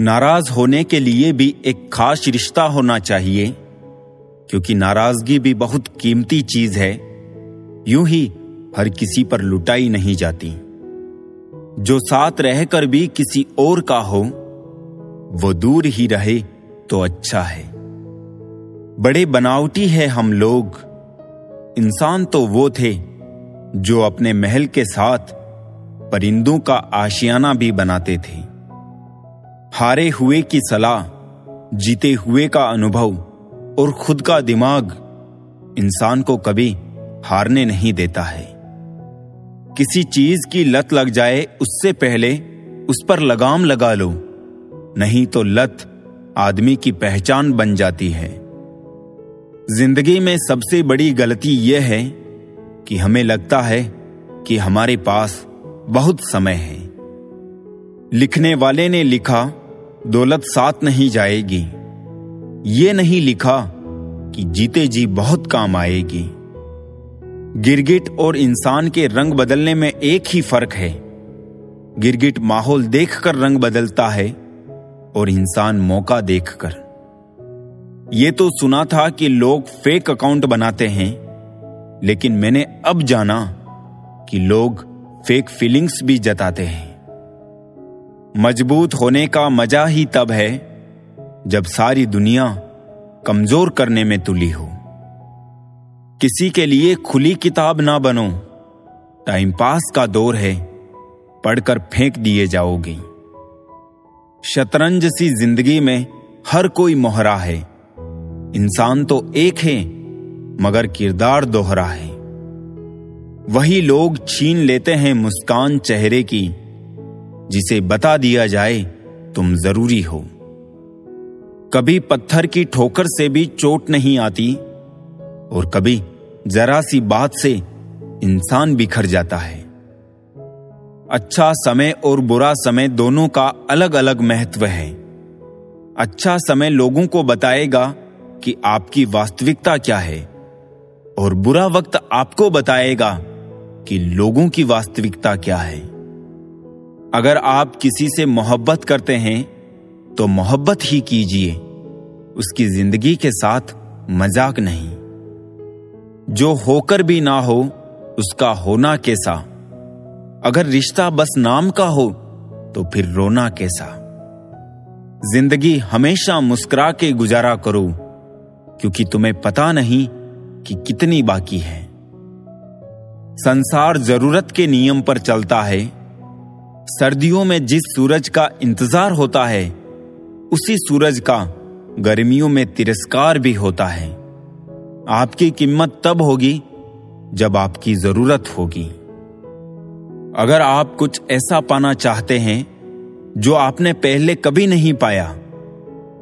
नाराज़ होने के लिए भी एक खास रिश्ता होना चाहिए, क्योंकि नाराज़गी भी बहुत कीमती चीज़ है। यूँ ही हर किसी पर लुटाई नहीं जाती। जो साथ रहकर भी किसी और का हो, वो दूर ही रहे तो अच्छा है। बड़े बनावटी है हम लोग। इंसान तो वो थे जो अपने महल के साथ परिंदों का आशियाना भी बनाते थे। हारे हुए की सलाह, जीते हुए का अनुभव और खुद का दिमाग इंसान को कभी हारने नहीं देता है। किसी चीज़ की लत लग जाए उससे पहले उस पर लगाम लगा लो, नहीं तो लत आदमी की पहचान बन जाती है। ज़िंदगी में सबसे बड़ी गलती यह है कि हमें लगता है कि हमारे पास बहुत समय है। लिखने वाले ने लिखा दौलत साथ नहीं जाएगी। ये नहीं लिखा कि जीते जी बहुत काम आएगी। गिरगिट और इंसान के रंग बदलने में एक ही फ़र्क है। गिरगिट माहौल देखकर रंग बदलता है और इंसान मौका देखकर। ये तो सुना था कि लोग फेक अकाउंट बनाते हैं, लेकिन मैंने अब जाना कि लोग फेक फीलिंग्स भी जताते हैं। मज़बूत होने का मज़ा ही तब है, जब सारी दुनिया कमज़ोर करने में तुली हो। किसी के लिए खुली किताब ना बनो, टाइम पास का दौर है, पढ़कर फेंक दिए जाओगे। शतरंज सी ज़िंदगी में हर कोई मोहरा है, इंसान तो एक है, मगर किरदार दोहरा है। वही लोग छीन लेते हैं मुस्कान चेहरे की जिसे बता दिया जाए, तुम ज़रूरी हो। कभी पत्थर की ठोकर से भी चोट नहीं आती, और कभी जरा सी बात से इंसान बिखर जाता है। अच्छा समय और बुरा समय दोनों का अलग अलग महत्व है। अच्छा समय लोगों को बताएगा कि आपकी वास्तविकता क्या है, और बुरा वक्त आपको बताएगा कि लोगों की वास्तविकता क्या है। अगर आप किसी से मोहब्बत करते हैं तो मोहब्बत ही कीजिए। उसकी ज़िंदगी के साथ मज़ाक नहीं। जो होकर भी ना हो, उसका होना कैसा? अगर रिश्ता बस नाम का हो तो फिर रोना कैसा? ज़िंदगी हमेशा मुस्कुरा के गुजारा करो, क्योंकि तुम्हें पता नहीं कि कितनी बाकी है। संसार ज़रूरत के नियम पर चलता है सर्दियों में जिस सूरज का इंतज़ार होता है, उसी सूरज का गर्मियों में तिरस्कार भी होता है। आपकी कीमत तब होगी जब आपकी ज़रूरत होगी। अगर आप कुछ ऐसा पाना चाहते हैं जो आपने पहले कभी नहीं पाया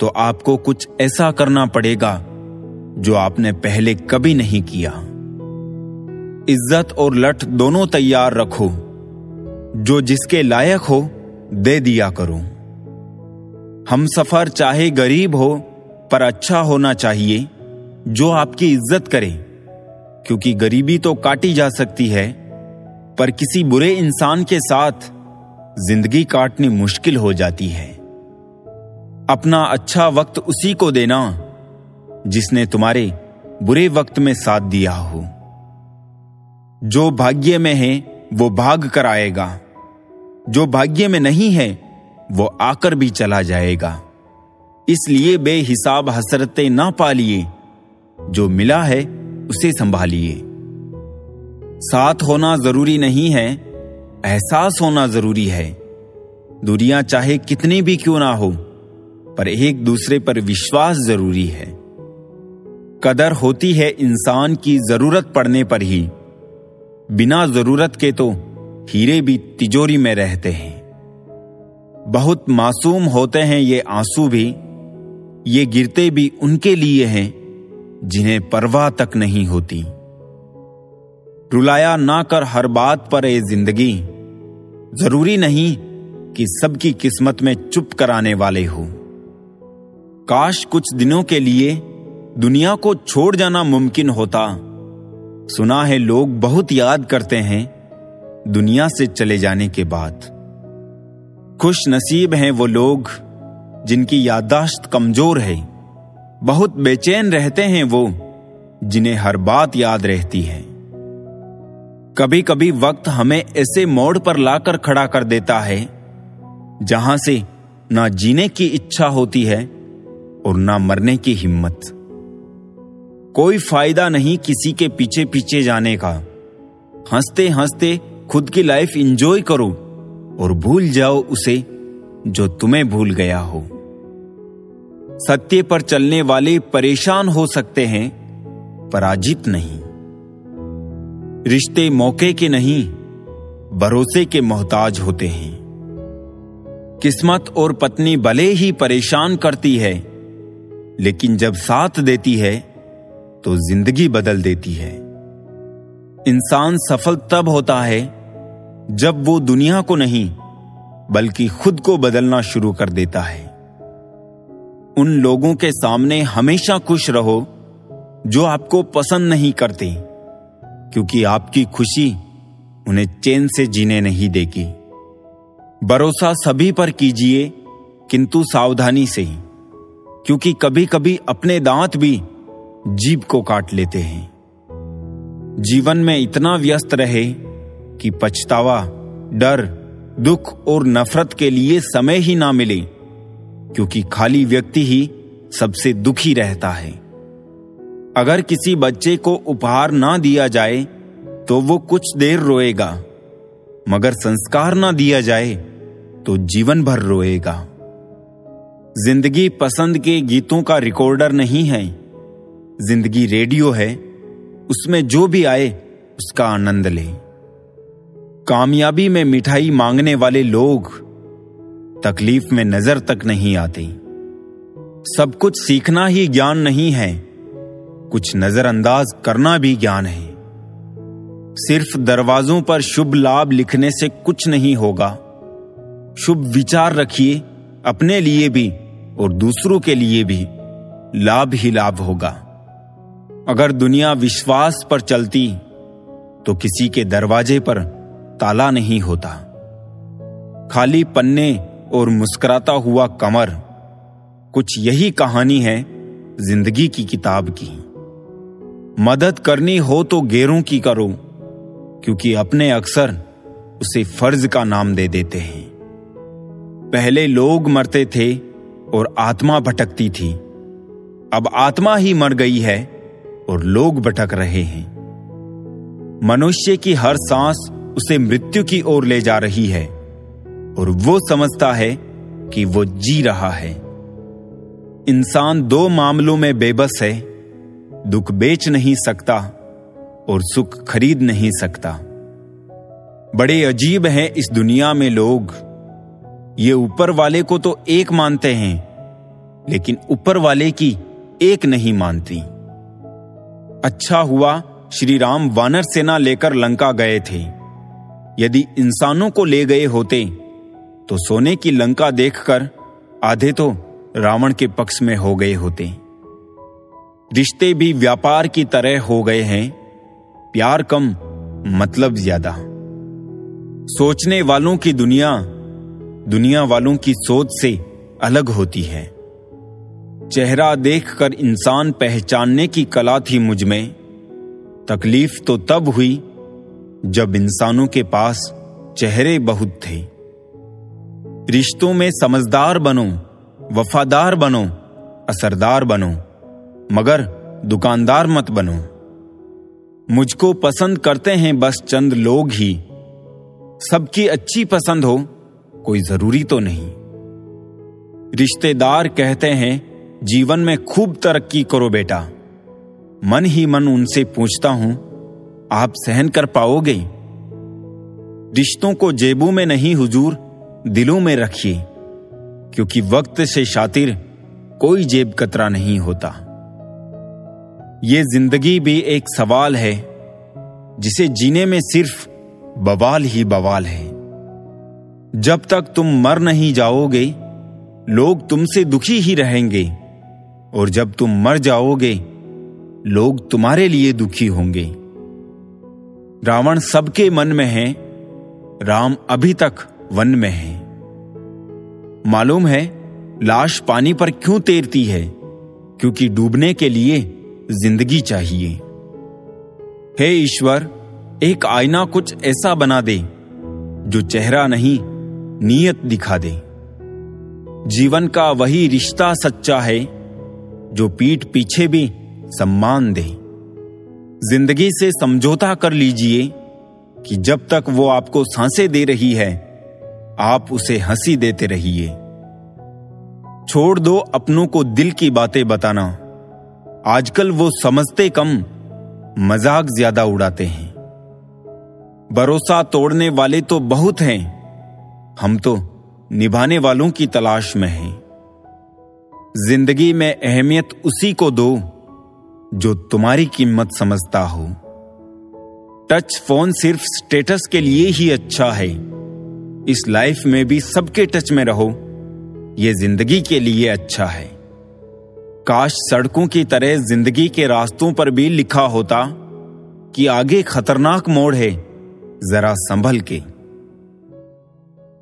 तो आपको कुछ ऐसा करना पड़ेगा जो आपने पहले कभी नहीं किया। इज़्ज़त और लठ दोनों तैयार रखो। जो जिसके लायक हो, दे दिया करो। हम सफ़र चाहे गरीब हो, पर अच्छा होना चाहिए, जो आपकी इज़्ज़त करे। क्योंकि गरीबी तो काटी जा सकती है, पर किसी बुरे इंसान के साथ ज़िंदगी काटनी मुश्किल हो जाती है। अपना अच्छा वक्त उसी को देना, जिसने तुम्हारे बुरे वक्त में साथ दिया हो। जो भाग्य में है वो भाग कर आएगा। जो भाग्य में नहीं है, वो आकर भी चला जाएगा। इसलिए बेहिसाब हसरतें ना पालिए। जो मिला है, उसे संभालिए। साथ होना ज़रूरी नहीं है, एहसास होना ज़रूरी है। दुनिया चाहे कितनी भी क्यों ना हो, पर एक दूसरे पर विश्वास ज़रूरी है। कदर होती है इंसान की ज़रूरत पड़ने पर ही। बिना ज़रूरत के तो हीरे भी तिजोरी में रहते हैं। बहुत मासूम होते हैं ये आँसू भी, ये गिरते भी उनके लिए हैं, जिन्हें परवाह तक नहीं होती। रुलाया ना कर हर बात पर ए ज़िंदगी। ज़रूरी नहीं कि सबकी किस्मत में चुप कराने वाले हो। काश कुछ दिनों के लिए दुनिया को छोड़ जाना मुमकिन होता। सुना है लोग बहुत याद करते हैं दुनिया से चले जाने के बाद। खुश नसीब हैं वो लोग जिनकी याददाश्त कमज़ोर है। बहुत बेचैन रहते हैं वो जिन्हें हर बात याद रहती है। कभी कभी वक्त हमें ऐसे मोड़ पर लाकर खड़ा कर देता है, जहाँ से ना जीने की इच्छा होती है और ना मरने की हिम्मत। कोई फ़ायदा नहीं किसी के पीछे पीछे जाने का। हँसते हँसते खुद की लाइफ इंजॉय करो और भूल जाओ उसे जो तुम्हें भूल गया हो। सत्य पर चलने वाले परेशान हो सकते हैं, पराजित नहीं। रिश्ते मौके के नहीं, भरोसे के मोहताज होते हैं। किस्मत और पत्नी भले ही परेशान करती है, लेकिन जब साथ देती है तो ज़िंदगी बदल देती है। इंसान सफल तब होता है जब वो दुनिया को नहीं, बल्कि खुद को बदलना शुरू कर देता है। उन लोगों के सामने हमेशा खुश रहो जो आपको पसंद नहीं करते, क्योंकि आपकी खुशी उन्हें चैन से जीने नहीं देगी। भरोसा सभी पर कीजिए, किंतु सावधानी से, क्योंकि कभी कभी अपने दांत भी जीभ को काट लेते हैं। जीवन में इतना व्यस्त रहे कि पछतावा, डर, दुख और नफरत के लिए समय ही ना मिले, क्योंकि खाली व्यक्ति ही सबसे दुखी रहता है। अगर किसी बच्चे को उपहार ना दिया जाए तो वो कुछ देर रोएगा। मगर संस्कार ना दिया जाए तो जीवन भर रोएगा। ज़िंदगी पसंद के गीतों का रिकॉर्डर नहीं है। ज़िंदगी रेडियो है, उसमें जो भी आए, उसका आनंद ले। कामयाबी में मिठाई मांगने वाले लोग, तकलीफ़ में नज़र तक नहीं आते। सब कुछ सीखना ही ज्ञान नहीं है, कुछ नजरअंदाज करना भी ज्ञान है। सिर्फ़ दरवाजों पर शुभ लाभ लिखने से कुछ नहीं होगा। शुभ विचार रखिए, अपने लिए भी और दूसरों के लिए भी, लाभ ही लाभ होगा। अगर दुनिया विश्वास पर चलती तो किसी के दरवाजे पर ताला नहीं होता। खाली पन्ने और मुस्कुराता हुआ कमर, कुछ यही कहानी है ज़िंदगी की किताब की। मदद करनी हो तो गेरों की करो, क्योंकि अपने अक्सर उसे फ़र्ज़ का नाम दे देते हैं। पहले लोग मरते थे और आत्मा भटकती थी। अब आत्मा ही मर गई है और लोग भटक रहे हैं। मनुष्य की हर सांस उसे मृत्यु की ओर ले जा रही है और वो समझता है कि वो जी रहा है। इंसान दो मामलों में बेबस है, दुख बेच नहीं सकता और सुख खरीद नहीं सकता। बड़े अजीब हैं इस दुनिया में लोग। ये ऊपर वाले को तो एक मानते हैं, लेकिन ऊपर वाले की एक नहीं मानती। अच्छा हुआ श्री राम वानर सेना लेकर लंका गए थे। यदि इंसानों को ले गए होते तो सोने की लंका देखकर आधे तो रावण के पक्ष में हो गए होते। रिश्ते भी व्यापार की तरह हो गए हैं, प्यार कम मतलब ज़्यादा। सोचने वालों की दुनिया दुनिया वालों की सोच से अलग होती है। चेहरा देखकर इंसान पहचानने की कला थी मुझमें। तकलीफ़ तो तब हुई जब इंसानों के पास चेहरे बहुत थे। रिश्तों में समझदार बनो, वफादार बनो, असरदार बनो, मगर दुकानदार मत बनो। मुझको पसंद करते हैं बस चंद लोग ही। सबकी अच्छी पसंद हो, कोई ज़रूरी तो नहीं। रिश्तेदार कहते हैं जीवन में खूब तरक्की करो बेटा। मन ही मन उनसे पूछता हूँ, आप सहन कर पाओगे? रिश्तों को जेबों में नहीं हुजूर, दिलों में रखिए, क्योंकि वक्त से शातिर कोई जेब कतरा नहीं होता। ये ज़िंदगी भी एक सवाल है, जिसे जीने में सिर्फ़ बवाल ही बवाल है। जब तक तुम मर नहीं जाओगे, लोग तुमसे दुखी ही रहेंगे। और जब तुम मर जाओगे, लोग तुम्हारे लिए दुखी होंगे। रावण सबके मन में है, राम अभी तक वन में है। मालूम है, लाश पानी पर क्यों तैरती है? क्योंकि डूबने के लिए ज़िंदगी चाहिए। हे ईश्वर, एक आईना कुछ ऐसा बना दे, जो चेहरा नहीं, नीयत दिखा दे। जीवन का वही रिश्ता सच्चा है जो पीठ पीछे भी सम्मान दे। ज़िंदगी से समझौता कर लीजिए कि जब तक वो आपको साँसें दे रही है, आप उसे हँसी देते रहिए। छोड़ दो अपनों को दिल की बातें बताना। आजकल वो समझते कम, मज़ाक ज़्यादा उड़ाते हैं। भरोसा तोड़ने वाले तो बहुत हैं। हम तो निभाने वालों की तलाश में हैं। ज़िंदगी में अहमियत उसी को दो, जो तुम्हारी कीमत समझता हो। टच फ़ोन सिर्फ़ स्टेटस के लिए ही अच्छा है। इस लाइफ में भी सबके टच में रहो। ये ज़िंदगी के लिए अच्छा है। काश सड़कों की तरह ज़िंदगी के रास्तों पर भी लिखा होता कि आगे खतरनाक मोड़ है, जरा संभल के।